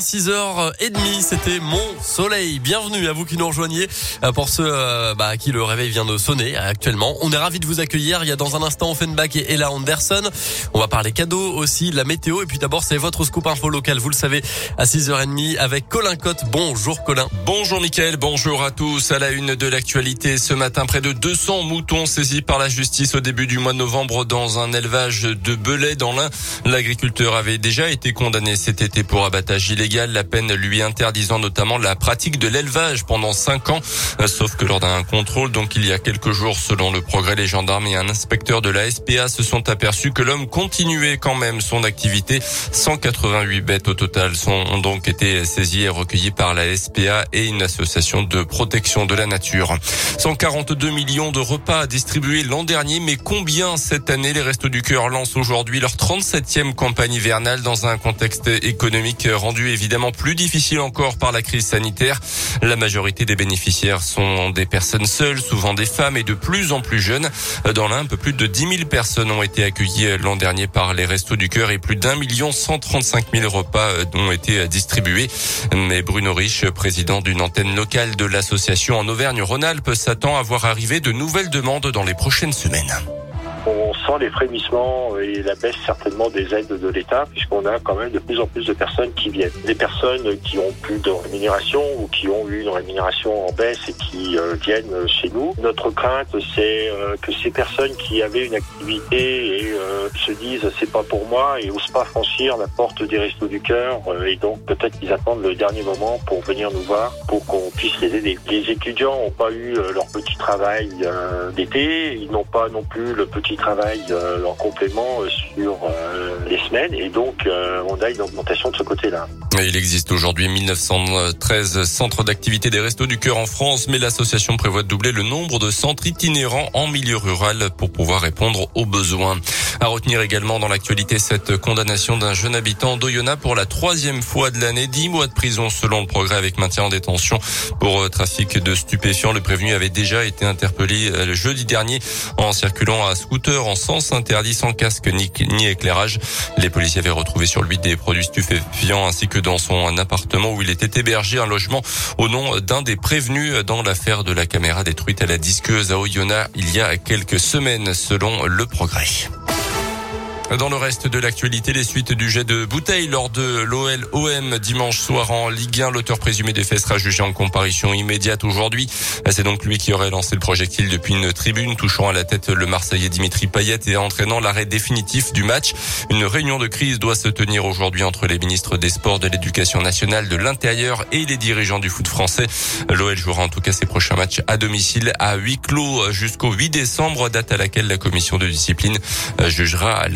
6h30, c'était Mon Soleil. Bienvenue à vous qui nous rejoignez. Euh, pour ceux euh, bah, qui le réveil vient de sonner actuellement, on est ravis de vous accueillir. Il y a dans un instant Offenbach et Ella Anderson. On va parler cadeaux aussi, la météo. Et puis d'abord, c'est votre scoop info local, vous le savez, à 6h30 avec Colin Cotte. Bonjour Colin. Bonjour Mickaël, bonjour à tous. À la une de l'actualité ce matin, près de 200 moutons saisis par la justice au début du mois de novembre dans un élevage de Belay dans l'Ain. L'agriculteur avait déjà été condamné cet été pour abattage illégal. La peine lui interdisant notamment la pratique de l'élevage pendant cinq ans. Euh, sauf que lors d'un contrôle, donc il y a quelques jours, selon le progrès, les gendarmes et un inspecteur de la SPA se sont aperçus que l'homme continuait quand même son activité. 188 bêtes au total sont, ont donc été saisies et recueillies par la SPA et une association de protection de la nature. 142 millions de repas distribués l'an dernier, mais combien cette année? Les Restos du Cœur lancent aujourd'hui leur 37e campagne hivernale dans un contexte économique rendu évidemment plus difficile encore par la crise sanitaire. La majorité des bénéficiaires sont des personnes seules, souvent des femmes et de plus en plus jeunes. Dans l'un, plus de 10 000 personnes ont été accueillies l'an dernier par les Restos du Cœur et plus d'un million 135 000 repas ont été distribués. Mais Bruno Rich, président d'une antenne locale de l'association en Auvergne-Rhône-Alpes, s'attend à voir arriver de nouvelles demandes dans les prochaines semaines les frémissements et la baisse certainement des aides de l'État, puisqu'on a quand même de plus en plus de personnes qui viennent. Des personnes qui ont plus de rémunération ou qui ont eu une rémunération en baisse et qui euh, viennent chez nous. Notre crainte, c'est euh, que ces personnes qui avaient une activité et euh, se disent c'est pas pour moi et osent pas franchir la porte des restos du cœur et donc peut-être qu'ils attendent le dernier moment pour venir nous voir pour qu'on puisse les aider. Les étudiants n'ont pas eu leur petit travail d'été, ils n'ont pas non plus le petit travail euh, en complément euh, sur euh, les semaines et donc on a une augmentation de ce côté-là. Il existe aujourd'hui 1913 centres d'activité des Restos du Cœur en France, mais l'association prévoit de doubler le nombre de centres itinérants en milieu rural pour pouvoir répondre aux besoins. À retenir également dans l'actualité cette condamnation d'un jeune habitant d'Oyonnax pour la troisième fois de l'année, 10 mois de prison selon le progrès avec maintien en détention pour trafic de stupéfiants. Le prévenu avait déjà été interpellé le jeudi dernier en circulant à scooter en sens interdit sans casque ni, ni éclairage. Les policiers avaient retrouvé sur lui des produits stupéfiants ainsi que dans son appartement où il était hébergé un logement au nom d'un des prévenus dans l'affaire de la caméra détruite à la disqueuse à Oyonnax il y a quelques semaines selon le progrès. Dans le reste de l'actualité, les suites du jet de bouteille lors de l'OL-OM dimanche soir en Ligue 1. L'auteur présumé des faits sera jugé en comparution immédiate aujourd'hui. C'est donc lui qui aurait lancé le projectile depuis une tribune, touchant à la tête le Marseillais Dimitri Payet et entraînant l'arrêt définitif du match. Une réunion de crise doit se tenir aujourd'hui entre les ministres des Sports, de l'Éducation nationale, de l'Intérieur et les dirigeants du foot français. L'OL jouera en tout cas ses prochains matchs à domicile à huis clos jusqu'au 8 décembre, date à laquelle la commission de discipline jugera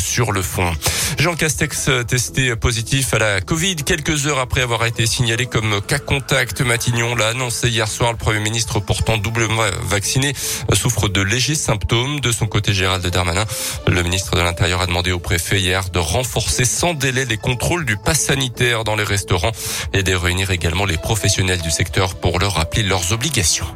sur le fond. Jean Castex testé positif à la Covid quelques heures après avoir été signalé comme cas contact. Matignon l'a annoncé hier soir. Le Premier ministre pourtant doublement vacciné souffre de légers symptômes. De son côté, Gérald Darmanin, le ministre de l'Intérieur a demandé au préfet hier de renforcer sans délai les contrôles du pass sanitaire dans les restaurants et de réunir également les professionnels du secteur pour leur rappeler leurs obligations.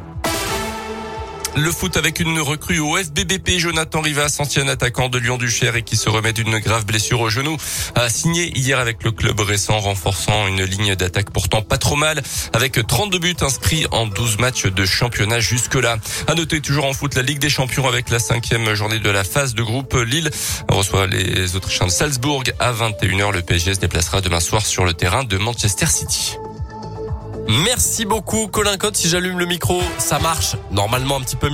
Le foot avec une recrue au FBBP, Jonathan Rivas, ancien attaquant de Lyon-Duchère et qui se remet d'une grave blessure au genou, a signé hier avec le club récent, renforçant une ligne d'attaque pourtant pas trop mal, avec 32 buts inscrits en 12 matchs de championnat jusque-là. À noter toujours en foot la Ligue des Champions avec la cinquième journée de la phase de groupe. Lille reçoit les Autrichiens de Salzbourg à 21h. Le PSG se déplacera demain soir sur le terrain de Manchester City. Merci beaucoup Colin Cotte. Si j'allume le micro, ça marche normalement un petit peu mieux.